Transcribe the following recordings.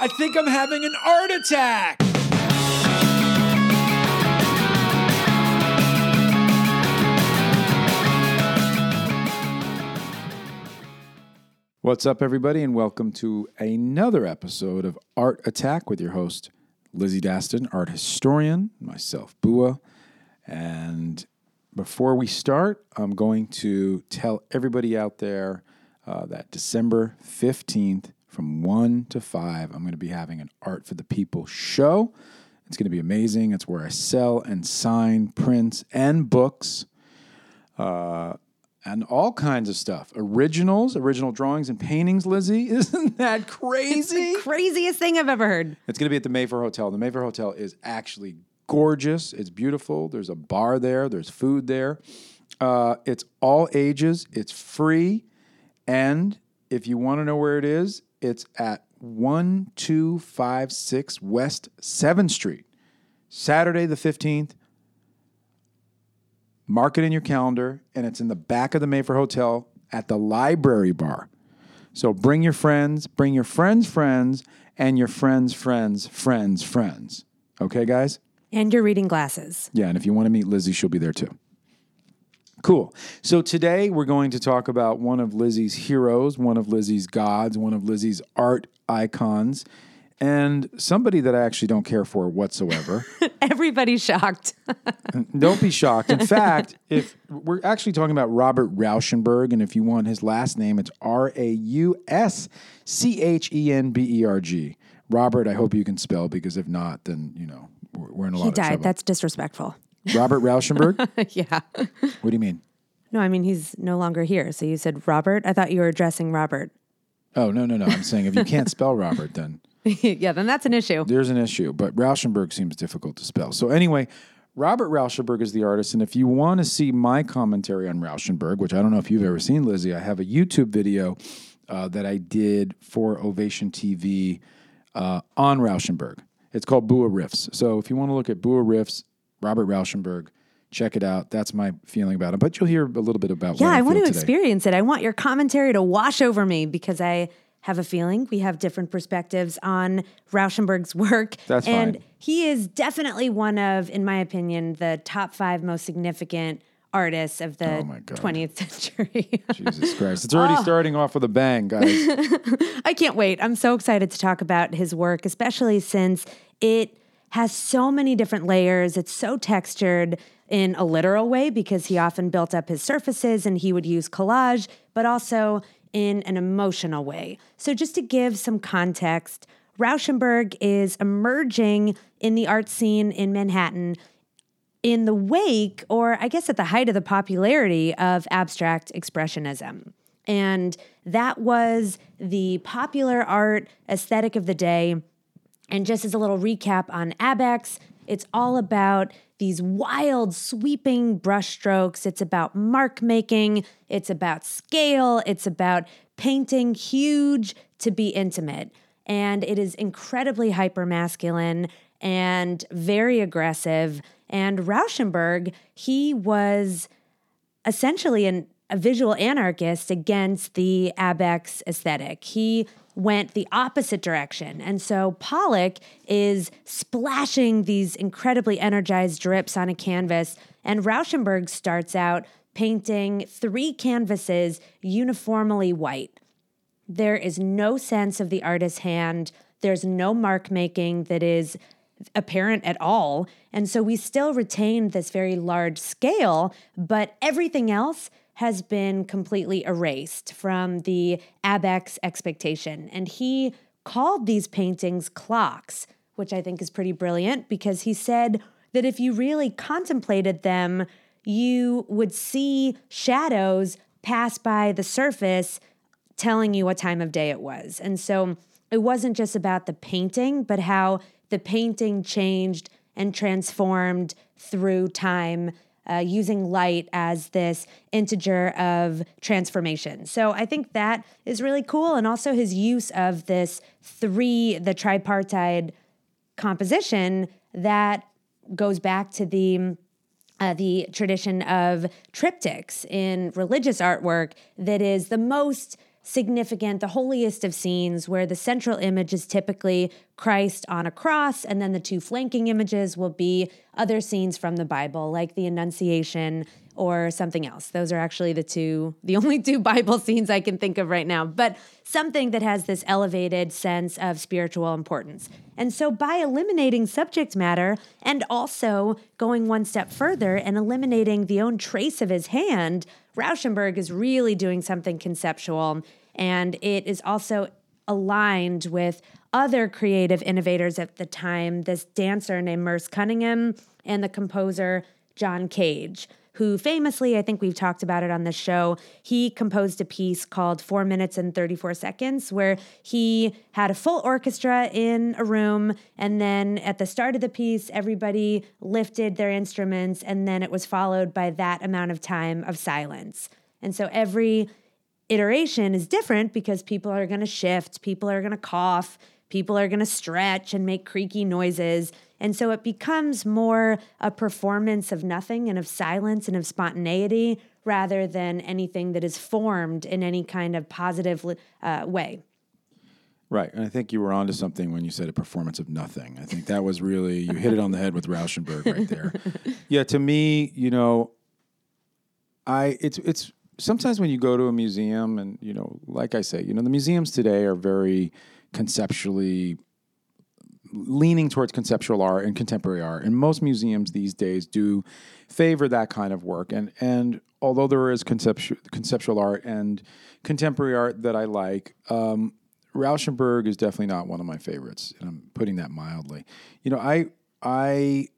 I think I'm having an art attack. What's up, everybody, and welcome to another episode of Art Attack with your host, Lizzie Daston, art historian, myself, Bua. And before we start, I'm going to tell everybody out there uh, that December 15th, from 1 to 5, I'm going to be having an Art for the People show. It's going to be amazing. It's where I sell and sign prints and books. Uh, and all kinds of stuff. Originals, original drawings and paintings, Lizzie. Isn't that crazy? Craziest thing I've ever heard. It's going to be at the Mayfair Hotel. The Mayfair Hotel is actually gorgeous. It's beautiful. There's a bar there, there's food there. Uh, it's all ages, it's free. And if you want to know where it is, it's at 1256 West 7th Street, Saturday the 15th. Mark it in your calendar, and it's in the back of the Mayfair Hotel at the library bar. So bring your friends, bring your friends' friends, and your friends' friends' friends' friends. Okay, guys? And your reading glasses. Yeah, and if you want to meet Lizzie, she'll be there too. Cool. So today we're going to talk about one of Lizzie's heroes, one of Lizzie's gods, one of Lizzie's art icons, and somebody that I actually don't care for whatsoever. Everybody's shocked. don't be shocked. In fact, if we're actually talking about Robert Rauschenberg, and if you want his last name, it's R A U S C H E N B E R G. Robert, I hope you can spell because if not, then you know we're, in a lot he of died. trouble. That's disrespectful. Robert Rauschenberg. yeah. what do you mean? No, I mean he's no longer here. So you said Robert. I thought you were addressing Robert. Oh no no no! I'm saying if you can't spell Robert, then yeah, then that's an issue. there's an issue. But Rauschenberg seems difficult to spell. So anyway, Robert Rauschenberg is the artist, and if you want to see my commentary on Rauschenberg, which I don't know if you've ever seen, Lizzie, I have a YouTube video uh, that I did for Ovation TV uh, on Rauschenberg. It's called Bua Riffs. So if you want to look at Bua Riffs, Robert Rauschenberg, check it out. That's my feeling about it. But you'll hear a little bit about Yeah, what I, I want feel to today. experience it. I want your commentary to wash over me because I have a feeling we have different perspectives on Rauschenberg's work. That's and fine. he is definitely one of, in my opinion, the top five most significant artists of the Oh 20th century. Jesus Christ. It's already Oh. starting off with a bang, guys. I can't wait. I'm so excited to talk about his work, especially since it has so many different layers. It's so textured in a literal way because he often built up his surfaces and he would use collage, but also in an emotional way. So, just to give some context, Rauschenberg is emerging in the art scene in Manhattan in the wake, or I guess at the height of the popularity of abstract expressionism. And that was the popular art aesthetic of the day. And just as a little recap on Abex, it's all about these wild, sweeping brushstrokes. It's about mark making, it's about scale, it's about painting huge to be intimate. And it is incredibly hyper masculine and very aggressive. And Rauschenberg, he was essentially an, a visual anarchist against the Abex aesthetic. He went the opposite direction. And so Pollock is splashing these incredibly energized drips on a canvas, and Rauschenberg starts out painting three canvases uniformly white. There is no sense of the artist's hand. There's no mark making that is apparent at all. And so we still retain this very large scale, but everything else has been completely erased from the Abex expectation. And he called these paintings clocks, which I think is pretty brilliant because he said that if you really contemplated them, you would see shadows pass by the surface telling you what time of day it was. And so it wasn't just about the painting, but how the painting changed and transformed through time uh, using light as this integer of transformation. So I think that is really cool. And also his use of this three, the tripartite composition that goes back to the uh, the tradition of triptychs in religious artwork that is the most significant, the holiest of scenes, where the central image is typically Christ on a cross, and then the two flanking images will be other scenes from the Bible, like the Annunciation or something else. Those are actually the two, the only two Bible scenes I can think of right now, but something that has this elevated sense of spiritual importance. And so by eliminating subject matter and also going one step further and eliminating the own trace of his hand, Rauschenberg is really doing something conceptual. And it is also aligned with other creative innovators at the time this dancer named Merce Cunningham and the composer John Cage who famously, I think we've talked about it on the show, he composed a piece called Four Minutes and 34 Seconds, where he had a full orchestra in a room. And then at the start of the piece, everybody lifted their instruments. And then it was followed by that amount of time of silence. And so every iteration is different because people are going to shift, people are going to cough, people are going to stretch and make creaky noises. And so it becomes more a performance of nothing and of silence and of spontaneity rather than anything that is formed in any kind of positive uh, way. Right. And I think you were onto something when you said a performance of nothing. I think that was really, you hit it on the head with Rauschenberg right there. yeah, to me, you know, I, it's, it's, sometimes when you go to a museum and, you know, like I say, you know, the museums today are very conceptually leaning towards conceptual art and contemporary art. And most museums these days do favor that kind of work. And and although there is conceptual conceptual art and contemporary art that I like, um, Rauschenberg is definitely not one of my favorites, and I'm putting that mildly. You know, I I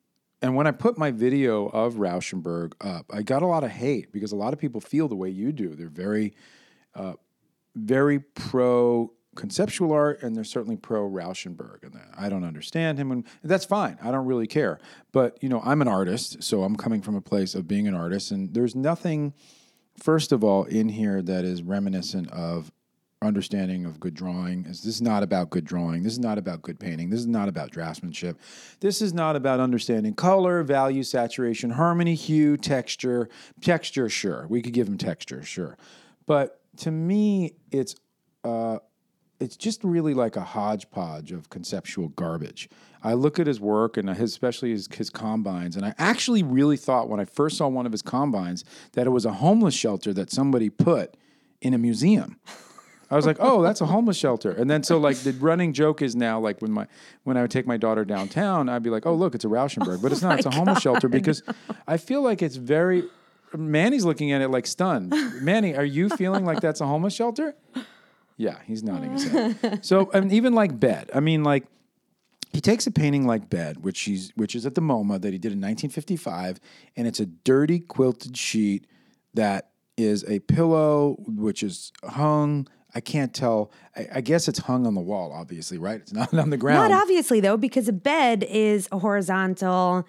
and when I put my video of Rauschenberg up, I got a lot of hate because a lot of people feel the way you do. They're very, uh, very pro conceptual art and they're certainly pro Rauschenberg and I don't understand him and that's fine. I don't really care. But, you know, I'm an artist, so I'm coming from a place of being an artist and there's nothing first of all in here that is reminiscent of understanding of good drawing. This is not about good drawing. This is not about good painting. This is not about draftsmanship. This is not about understanding color, value, saturation, harmony, hue, texture. Texture, sure. We could give him texture, sure. But to me, it's uh, it's just really like a hodgepodge of conceptual garbage. I look at his work and his, especially his, his combines, and I actually really thought when I first saw one of his combines that it was a homeless shelter that somebody put in a museum. I was like, "Oh, that's a homeless shelter." And then so like the running joke is now like when my when I would take my daughter downtown, I'd be like, "Oh, look, it's a Rauschenberg," but it's not. Oh it's a homeless God. shelter because I feel like it's very. Manny's looking at it like stunned. Manny, are you feeling like that's a homeless shelter? Yeah, he's nodding his uh. head. So, and even like bed. I mean, like he takes a painting like bed, which he's which is at the MoMA that he did in 1955, and it's a dirty quilted sheet that is a pillow which is hung. I can't tell. I, I guess it's hung on the wall, obviously, right? It's not on the ground. Not obviously though, because a bed is a horizontal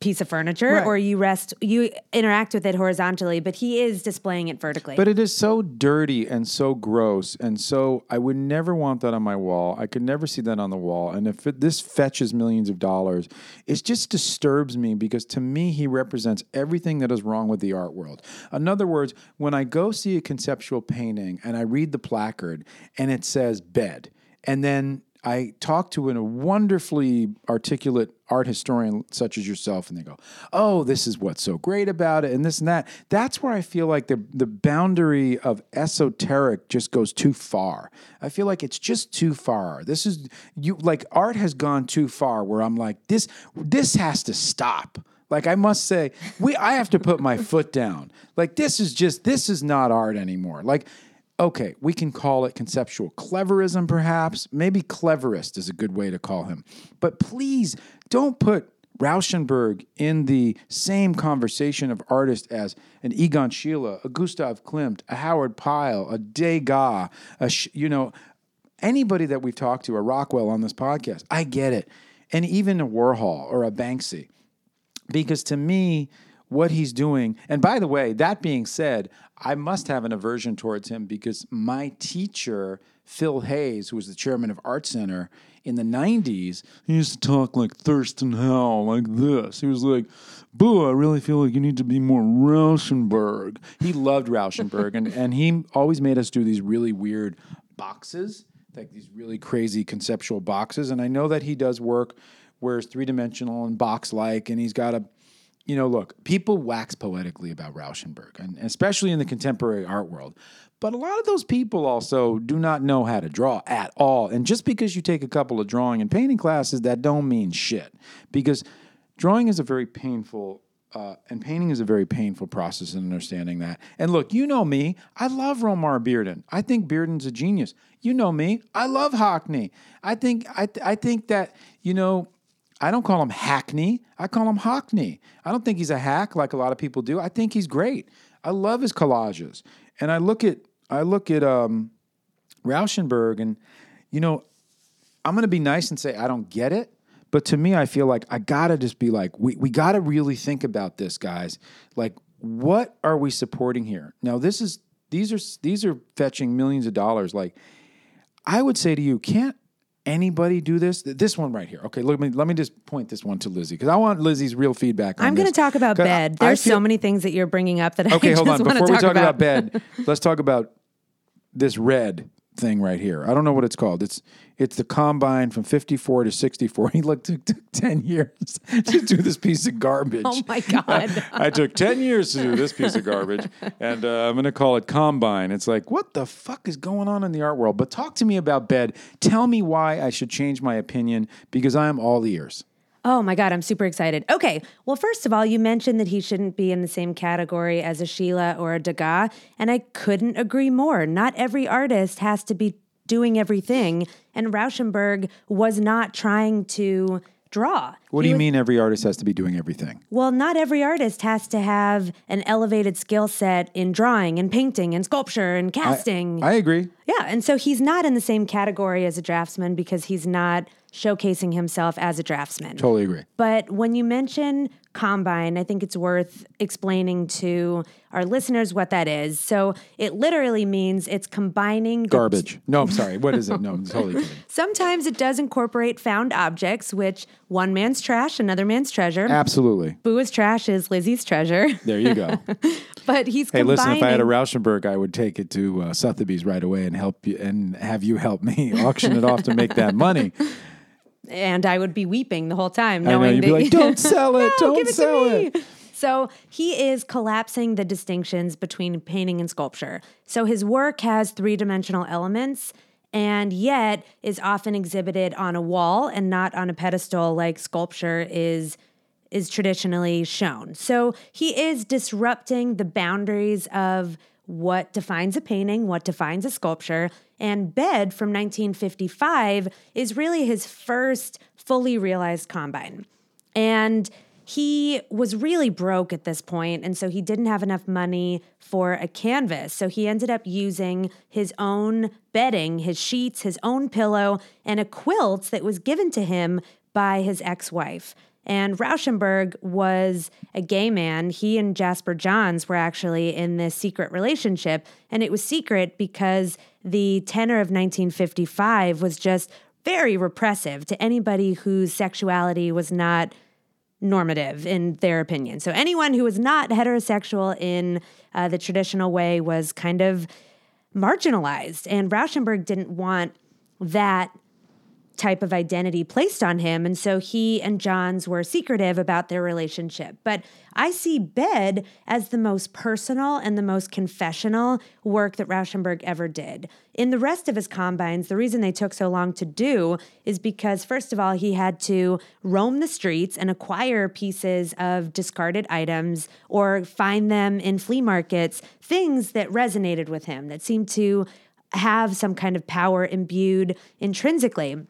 piece of furniture right. or you rest you interact with it horizontally but he is displaying it vertically. But it is so dirty and so gross and so i would never want that on my wall. I could never see that on the wall. And if it, this fetches millions of dollars it just disturbs me because to me he represents everything that is wrong with the art world. In other words when i go see a conceptual painting and i read the placard and it says bed and then I talk to a wonderfully articulate art historian such as yourself, and they go, "Oh, this is what's so great about it," and this and that. That's where I feel like the the boundary of esoteric just goes too far. I feel like it's just too far. This is you like art has gone too far. Where I'm like, this this has to stop. Like I must say, we I have to put my foot down. Like this is just this is not art anymore. Like okay, we can call it conceptual cleverism, perhaps. Maybe cleverist is a good way to call him. But please don't put Rauschenberg in the same conversation of artists as an Egon Schiele, a Gustav Klimt, a Howard Pyle, a Degas, a you know, anybody that we've talked to, a Rockwell on this podcast. I get it. And even a Warhol or a Banksy. Because to me, what he's doing. And by the way, that being said, I must have an aversion towards him because my teacher Phil Hayes, who was the chairman of Art Center in the 90s, he used to talk like Thurston Howell, like this. He was like, Boo, I really feel like you need to be more Rauschenberg. He loved Rauschenberg, and, and he always made us do these really weird boxes, like these really crazy conceptual boxes. And I know that he does work where it's three dimensional and box like, and he's got a you know, look, people wax poetically about Rauschenberg, and especially in the contemporary art world. But a lot of those people also do not know how to draw at all. And just because you take a couple of drawing and painting classes, that don't mean shit. Because drawing is a very painful uh, and painting is a very painful process in understanding that. And look, you know me. I love Romare Bearden. I think Bearden's a genius. You know me. I love Hockney. I think I, th- I think that you know I don't call him Hackney. I call him Hockney. I don't think he's a hack like a lot of people do. I think he's great. I love his collages. And I look at I look at um, Rauschenberg, and you know, I'm going to be nice and say I don't get it. But to me, I feel like I gotta just be like, we, we gotta really think about this, guys. Like, what are we supporting here? Now, this is these are these are fetching millions of dollars. Like, I would say to you, can't anybody do this? This one right here. Okay, let me let me just point this one to Lizzie because I want Lizzie's real feedback. I'm going to talk about bed. There's so many things that you're bringing up that okay, I okay. hold on. Before we talk about. about bed, let's talk about this red thing right here. I don't know what it's called. It's it's the combine from 54 to 64. He looked took, took 10 years to do this piece of garbage. Oh my god. I took 10 years to do this piece of garbage and uh, I'm going to call it combine. It's like what the fuck is going on in the art world? But talk to me about bed. Tell me why I should change my opinion because I am all ears. Oh my God, I'm super excited. Okay, well, first of all, you mentioned that he shouldn't be in the same category as a Schiele or a Degas, and I couldn't agree more. Not every artist has to be doing everything, and Rauschenberg was not trying to draw. What He do you was- mean every artist has to be doing everything? Well, not every artist has to have an elevated skill set in drawing and painting and sculpture and casting. I agree. Yeah, and so he's not in the same category as a draftsman because he's not showcasing himself as a draftsman. Totally agree. But when you mention combine, I think it's worth explaining to our listeners what that is. So it literally means it's combining Garbage. No, I'm sorry. What is it? No, I'm totally kidding. Sometimes it does incorporate found objects, which one man's trash, another man's treasure. Absolutely. Boo's trash is Lizzie's treasure. There you go. but he's Hey, combining. listen, if I had a Rauschenberg, I would take it to uh, Sotheby's right away and help you and have you help me auction it off to make that money. And I would be weeping the whole time, I know knowing be that like, "Don't sell it, No, don't it sell it." So he is collapsing the distinctions between painting and sculpture. So his work has three dimensional elements and yet is often exhibited on a wall and not on a pedestal like sculpture is is traditionally shown. So he is disrupting the boundaries of what defines a painting, what defines a sculpture. And Bed from 1955 is really his first fully realized combine. And he was really broke at this point, and so he didn't have enough money for a canvas. So he ended up using his own bedding, his sheets, his own pillow, and a quilt that was given to him by his ex wife. And Rauschenberg was a gay man. He and Jasper Johns were actually in this secret relationship. And it was secret because the tenor of 1955 was just very repressive to anybody whose sexuality was not normative in their opinion. So anyone who was not heterosexual in uh, the traditional way was kind of marginalized. And Rauschenberg didn't want that type of identity placed on him. And so he and Johns were secretive about their relationship. But I see Bed as the most personal and the most confessional work that Rauschenberg ever did. In the rest of his combines, the reason they took so long to do is because, first of all, he had to roam the streets and acquire pieces of discarded items or find them in flea markets, things that resonated with him, that seemed to have some kind of power imbued intrinsically.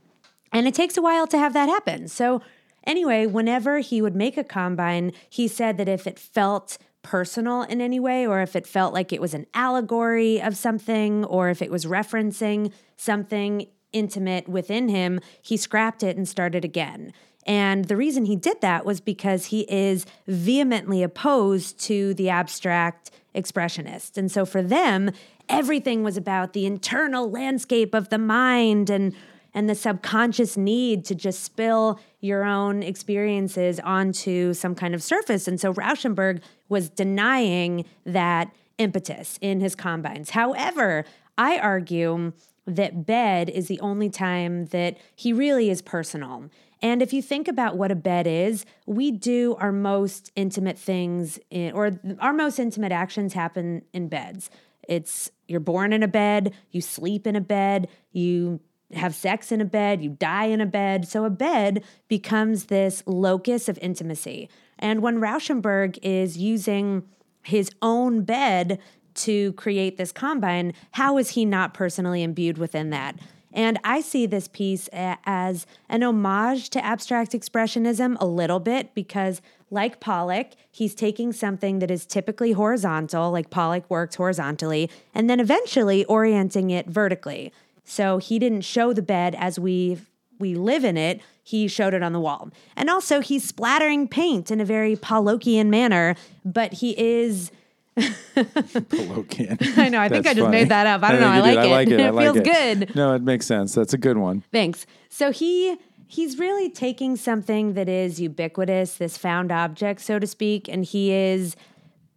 And it takes a while to have that happen. So, anyway, whenever he would make a combine, he said that if it felt personal in any way, or if it felt like it was an allegory of something, or if it was referencing something intimate within him, he scrapped it and started again. And the reason he did that was because he is vehemently opposed to the abstract expressionists. And so for them, everything was about the internal landscape of the mind and and the subconscious need to just spill your own experiences onto some kind of surface. And so Rauschenberg was denying that impetus in his combines. However, I argue that bed is the only time that he really is personal. And if you think about what a bed is, we do our most intimate things in, or our most intimate actions happen in beds. It's you're born in a bed, you sleep in a bed, you have sex in a bed, you die in a bed. So a bed becomes this locus of intimacy. And when Rauschenberg is using his own bed to create this combine, how is he not personally imbued within that? And I see this piece as an homage to abstract expressionism a little bit because, like Pollock, he's taking something that is typically horizontal, like Pollock works horizontally, and then eventually orienting it vertically. So he didn't show the bed as we we live in it. He showed it on the wall. And also he's splattering paint in a very Pollockian manner, but he is Polokian. I know. I think I just funny. made that up. I don't know. think I like, did. it. I like it. It feels it. good. No, it makes sense. That's a good one. Thanks. So he he's really taking something that is ubiquitous, this found object, so to speak, and he is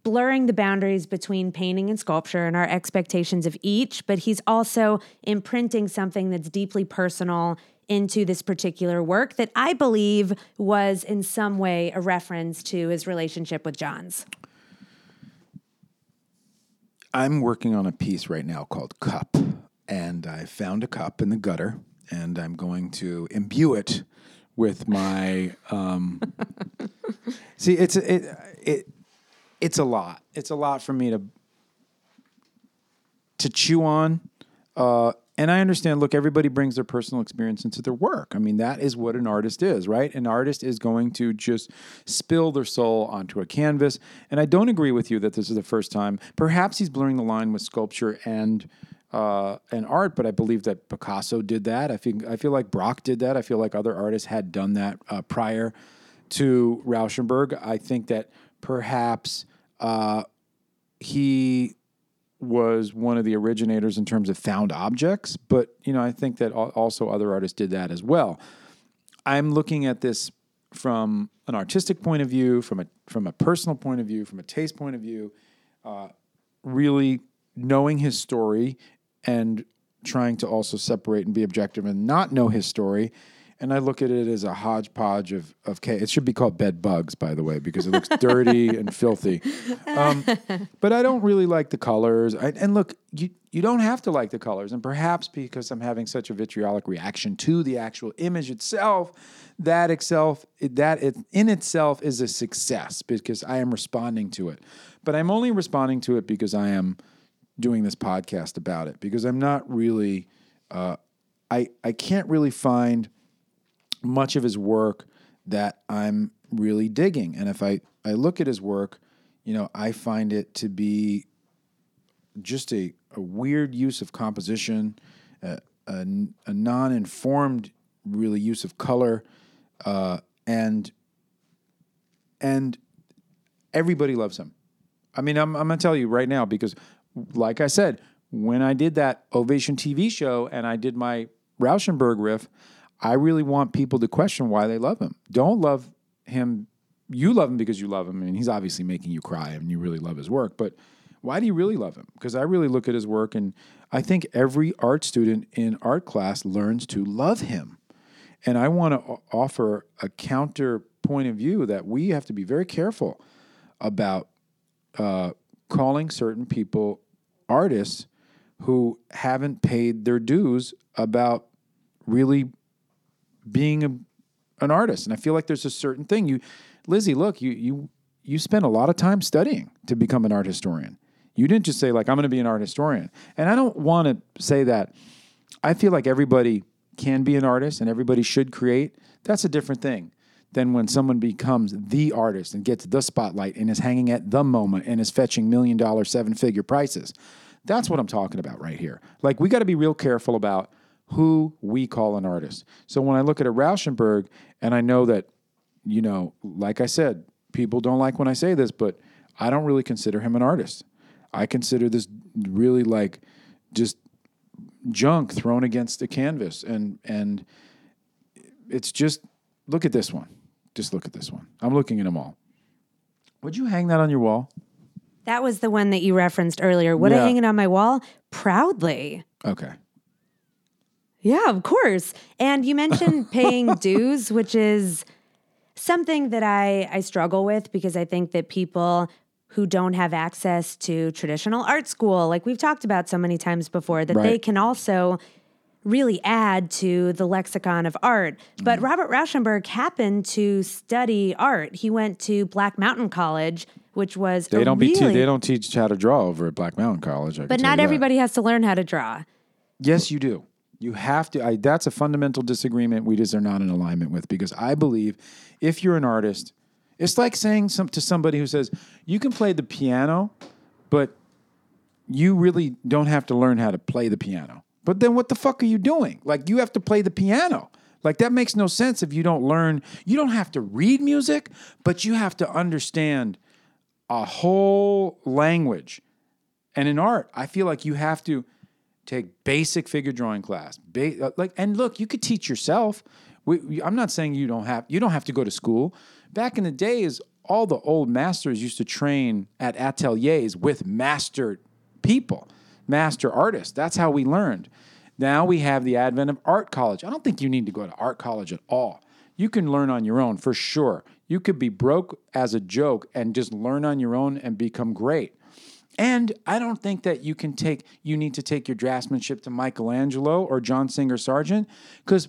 blurring the boundaries between painting and sculpture and our expectations of each, but he's also imprinting something that's deeply personal into this particular work that I believe was in some way a reference to his relationship with Johns. I'm working on a piece right now called Cup, and I found a cup in the gutter, and I'm going to imbue it with my. Um, see, it's it it it's a lot. It's a lot for me to to chew on. Uh, and I understand, look, everybody brings their personal experience into their work. I mean, that is what an artist is, right? An artist is going to just spill their soul onto a canvas. And I don't agree with you that this is the first time. Perhaps he's blurring the line with sculpture and uh, and art, but I believe that Picasso did that. I think I feel like Braque did that. I feel like other artists had done that uh, prior to Rauschenberg. I think that perhaps uh, he was one of the originators in terms of found objects, but you know, I think that also other artists did that as well. I'm looking at this from an artistic point of view, from a from a personal point of view, from a taste point of view, uh, really knowing his story and trying to also separate and be objective and not know his story. And I look at it as a hodgepodge of of K. It should be called bed bugs, by the way, because it looks dirty and filthy. Um, but I don't really like the colors. I, and look, you you don't have to like the colors. And perhaps because I'm having such a vitriolic reaction to the actual image itself, that itself that it in itself is a success because I am responding to it. But I'm only responding to it because I am doing this podcast about it because I'm not really uh, I I can't really find much of his work that I'm really digging. And if I, I look at his work, you know, I find it to be just a, a weird use of composition, a, a, a non informed, really, use of color, uh, and and everybody loves him. I mean, I'm, I'm going to tell you right now because, like I said, when I did that Ovation TV show and I did my Rauschenberg riff, I really want people to question why they love him. Don't love him. You love him because you love him. I mean, he's obviously making you cry and you really love his work, but why do you really love him? Because I really look at his work and I think every art student in art class learns to love him. And I want to offer a counter point of view that we have to be very careful about uh, calling certain people artists who haven't paid their dues about really being a, an artist. And I feel like there's a certain thing you, Lizzie, look, you you you spent a lot of time studying to become an art historian. You didn't just say like I'm going to be an art historian. And I don't want to say that. I feel like everybody can be an artist and everybody should create. That's a different thing than when someone becomes the artist and gets the spotlight and is hanging at the moment and is fetching million dollar seven figure prices. That's what I'm talking about right here. Like we got to be real careful about who we call an artist. So when I look at a Rauschenberg and I know that, you know, like I said, people don't like when I say this, but I don't really consider him an artist. I consider this really like just junk thrown against a canvas and and it's just look at this one. Just look at this one. I'm looking at them all. Would you hang that on your wall? That was the one that you referenced earlier. Would I hang it on my wall? Proudly. Okay. Yeah, of course. And you mentioned paying dues, which is something that I, I struggle with because I think that people who don't have access to traditional art school, like we've talked about so many times before, that they can also really add to the lexicon of art. But Mm. Robert Rauschenberg happened to study art. He went to Black Mountain College, which was They don't be te- they don't teach how to draw over at Black Mountain College. I but not everybody has to learn how to draw. Yes, you do. You have to. I, that's a fundamental disagreement we just are not in alignment with because I believe if you're an artist, it's like saying some, to somebody who says you can play the piano, but you really don't have to learn how to play the piano. But then what the fuck are you doing? Like you have to play the piano. Like that makes no sense if you don't learn. You don't have to read music, but you have to understand a whole language. And in art, I feel like you have to take basic figure drawing class. Ba- uh, like, and look, you could teach yourself. We, we- I'm not saying you don't have you don't have to go to school. Back in the days, all the old masters used to train at ateliers with master people, master artists. That's how we learned. Now we have the advent of art college. I don't think you need to go to art college at all. You can learn on your own for sure. You could be broke as a joke and just learn on your own and become great. And I don't think that you can take you need to take your draftsmanship to Michelangelo or John Singer Sargent because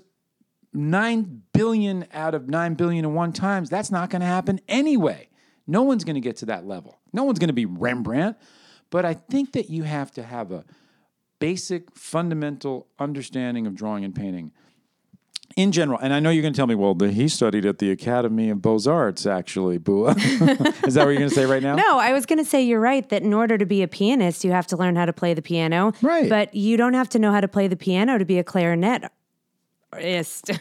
nine billion out of nine billion and one times that's not going to happen anyway. No one's going to get to that level. No one's going to be Rembrandt. But I think that you have to have a basic, fundamental understanding of drawing and painting in general. And I know you're going to tell me, well, the, he studied at the Academy of Beaux Arts, actually, Bua. Is that what you're going to say right now? No, I was going to say you're right that in order to be a pianist, you have to learn how to play the piano. Right. But you don't have to know how to play the piano to be a clarinetist. to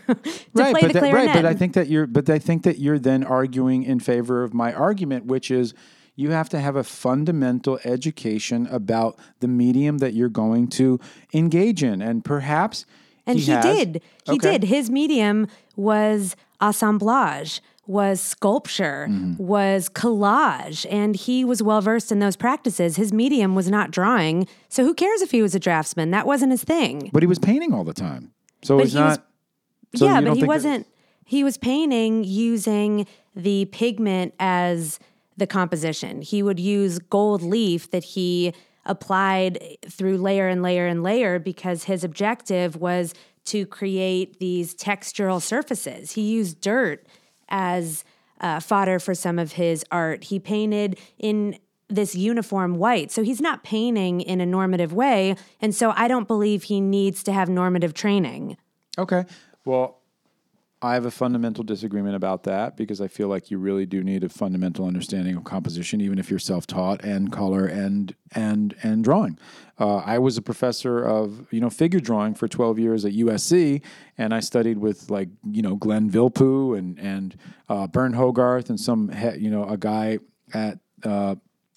right, play but the that- clarinet. right, but I think that you're, but I think that you're then arguing in favor of my argument, which is you have to have a fundamental education about the medium that you're going to engage in, and perhaps and he, has- did. He Okay. did. His medium was assemblage, was sculpture, Mm-hmm. was collage, and he was well versed in those practices. His medium was not drawing. So who cares if he was a draftsman? That wasn't his thing. But he was painting all the time, so he was- not. so yeah, but he wasn't. He was painting using the pigment as the composition. He would use gold leaf that he applied through layer and layer and layer because his objective was to create these textural surfaces. He used dirt as uh, fodder for some of his art. He painted in this uniform white. So he's not painting in a normative way. And so I don't believe he needs to have normative training. Okay. Well, I have a fundamental disagreement about that because I feel like you really do need a fundamental understanding of composition, even if you're self-taught and color and and and drawing. Uh, I was a professor of you know figure drawing for 12 years at USC, and I studied with like you know Glenn Vilppu and and uh, Burne Hogarth and some you know a guy at. Uh,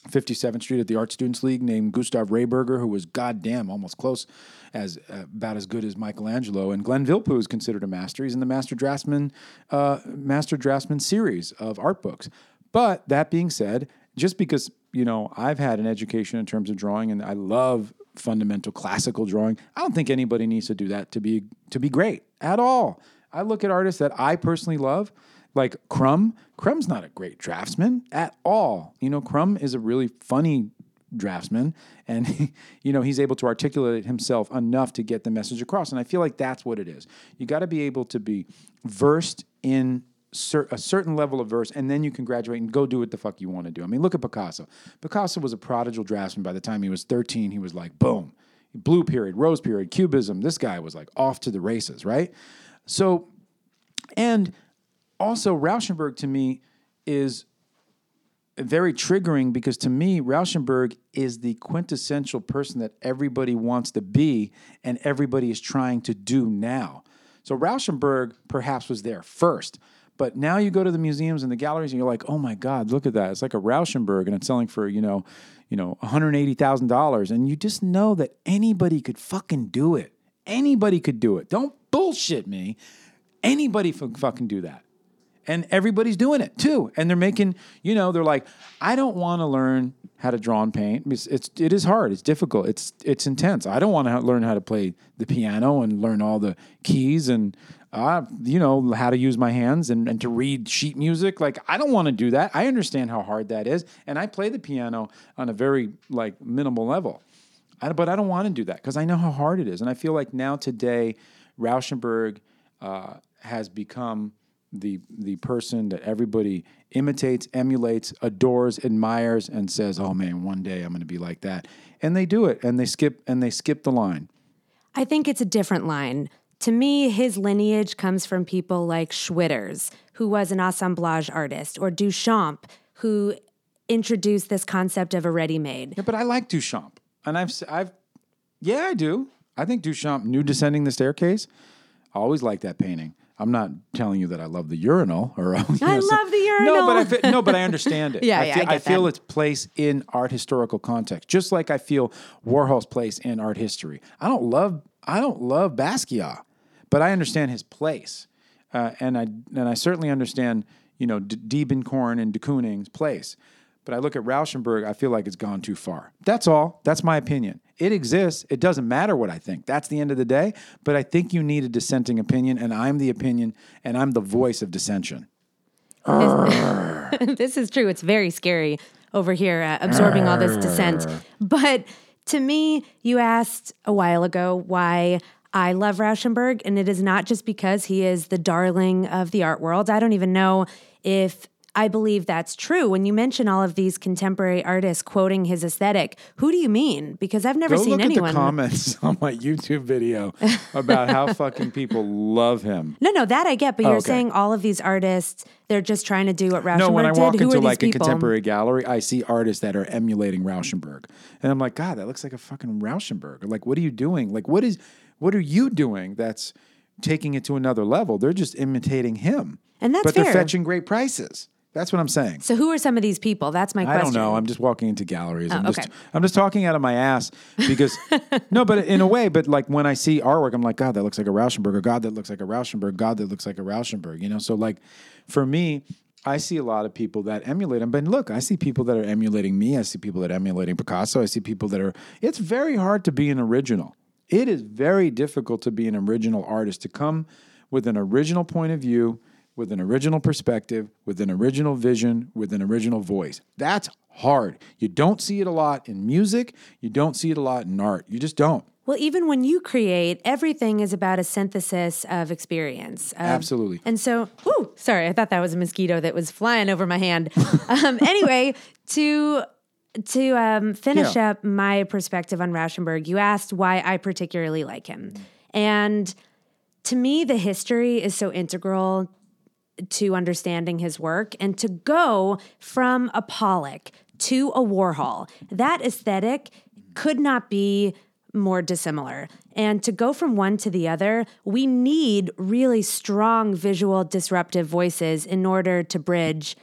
57th Street at the Art Students League named Gustav Rehberger, who was goddamn almost close, as uh, about as good as Michelangelo. And Glenn Vilppu is considered a master. He's in the Master Draftsman, uh, Master Draftsman series of art books. But that being said, just because you know I've had an education in terms of drawing and I love fundamental classical drawing, I don't think anybody needs to do that to be to be great at all. I look at artists that I personally love like Crumb. Crumb's not a great draftsman at all. You know, Crumb is a really funny draftsman, and you know he's able to articulate himself enough to get the message across. And I feel like that's what it is. You got to be able to be versed in cer- a certain level of verse, and then you can graduate and go do what the fuck you want to do. I mean, look at Picasso. Picasso was a prodigal draftsman. By the time he was thirteen, he was like boom, blue period, rose period, cubism. This guy was like off to the races, right? So, and also Rauschenberg to me is very triggering because to me Rauschenberg is the quintessential person that everybody wants to be and everybody is trying to do now. So Rauschenberg perhaps was there first, But now you go to the museums and the galleries and you're like, oh my God, look at that. It's like a Rauschenberg and it's selling for, you know, you know, $180,000. And you just know that anybody could fucking do it. Anybody could do it. Don't bullshit me. Anybody fucking do that. And everybody's doing it too. And they're making, you know, they're like, I don't want to learn how to draw and paint. It's, it's it is hard. It's difficult. It's it's intense. I don't want to learn how to play the piano and learn all the keys and uh, you know how to use my hands and, and to read sheet music. Like I don't want to do that. I understand how hard that is, and I play the piano on a very like minimal level. I, but I don't want to do that because I know how hard it is, and I feel like now today, Rauschenberg uh, has become the the person that everybody imitates, emulates, adores, admires, and says, "Oh man, one day I'm going to be like that." And they do it, and they skip and they skip the line. I think it's a different line. To me, his lineage comes from people like Schwitters, who was an assemblage artist, or Duchamp, who introduced this concept of a ready-made. Yeah, but I like Duchamp, and I've I've yeah, I do. I think Duchamp, Nude Descending the Staircase. I always like that painting. I'm not telling you that I love the urinal or you know, I love the urinal. No, but I no, but I understand it. Yeah, I yeah, feel, I get feel its place in art historical context, just like I feel Warhol's place in art history. I don't love I don't love Basquiat, but I understand his place, uh, and I and I certainly understand you know D- Diebenkorn and de Kooning's place. But I look at Rauschenberg, I feel like it's gone too far. That's all. That's my opinion. It exists. It doesn't matter what I think. That's the end of the day. But I think you need a dissenting opinion, and I'm the opinion, and I'm the voice of dissension. this is true. It's very scary over here uh, absorbing all this dissent. But to me, you asked a while ago why I love Rauschenberg, and it is not just because he is the darling of the art world. I don't even know if I believe that's true. When you mention all of these contemporary artists quoting his aesthetic, who do you mean? Because I've never Go seen look anyone. at the comments on my YouTube video about how fucking people love him. no, no, that I get, but you're oh, okay. saying all of these artists, they're just trying to do what Rauschenberg did. No, when I walk Who into like a people? contemporary gallery, I see artists that are emulating Rauschenberg, and I'm like, God, that looks like a fucking Rauschenberg. Like, what are you doing? Like, what is, what are you doing? That's taking it to another level. They're just imitating him, And that's but they're fetching great prices. That's what I'm saying. So who are some of these people? That's my I question. don't know. I'm just walking into galleries. Oh, I'm Oh, just okay. I'm just talking out of my ass because no, but in a way, but like when I see artwork, I'm like, God, that looks like a Rauschenberg, or God, that looks like a Rauschenberg, God, that looks like a Rauschenberg. You know, so like for me, I see a lot of people that emulate him. But look, I see people that are emulating me. I see people that are emulating Picasso. I see people that are. It's very hard to be an original. It is very difficult to be an original artist to come with an original point of view with an original perspective, with an original vision, with an original voice. That's hard. You don't see it a lot in music, you don't see it a lot in art. You just don't. Well, even when you create, everything is about a synthesis of experience. of- Absolutely. And so, ooh, sorry, I thought that was a mosquito that was flying over my hand. um, anyway, to to um, finish Yeah. up my perspective on Rauschenberg, you asked why I particularly like him, and to me, the history is so integral to understanding his work and to go from a Pollock to a Warhol. That aesthetic could not be more dissimilar. And to go from one to the other, we need really strong visual disruptive voices in order to bridge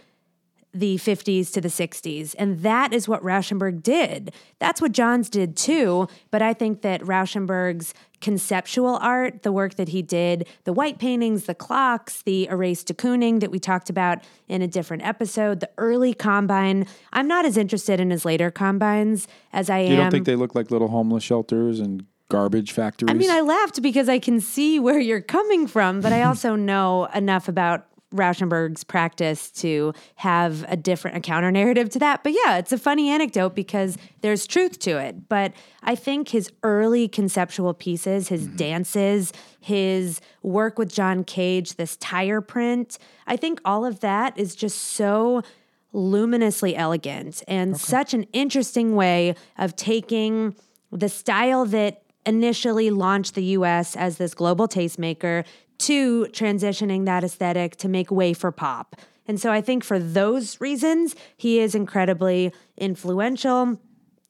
the 50s to the 60s. And that is what Rauschenberg did. That's what Johns did too. But I think that Rauschenberg's conceptual art, the work that he did, the white paintings, the clocks, the erased de Kooning that we talked about in a different episode, the early combine. I'm not as interested in his later combines as I am. You don't think they look like little homeless shelters and garbage factories? I mean, I laughed because I can see where you're coming from, but I also know enough about Rauschenberg's practice to have a different a counter narrative to that. But yeah, it's a funny anecdote because there's truth to it. But I think his early conceptual pieces, his mm-hmm. dances, his work with John Cage, this tire print, I think all of that is just so luminously elegant and such an interesting way of taking the style that initially launched the US as this global tastemaker to transitioning that aesthetic to make way for pop. And so I think for those reasons, he is incredibly influential.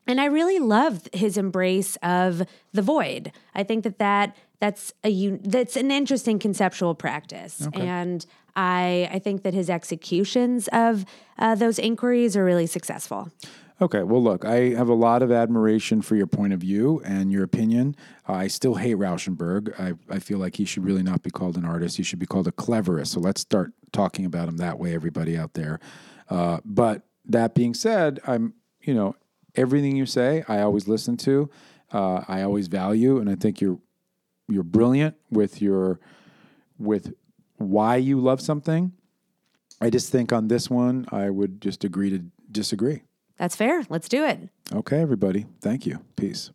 And I really love his embrace of the void. I think that that that's a that's an interesting conceptual practice, and I I think that his executions of uh, those inquiries are really successful. Okay, well, look, I have a lot of admiration for your point of view and your opinion. Uh, I still hate Rauschenberg. I, I feel like he should really not be called an artist. He should be called a cleverist. So let's start talking about him that way, everybody out there. Uh, but that being said, I'm, you know, everything you say, I always listen to. Uh, I always value, and I think you're you're brilliant with your with why you love something. I just think on this one, I would just agree to disagree. That's fair. Let's do it. Okay, everybody. Thank you. Peace.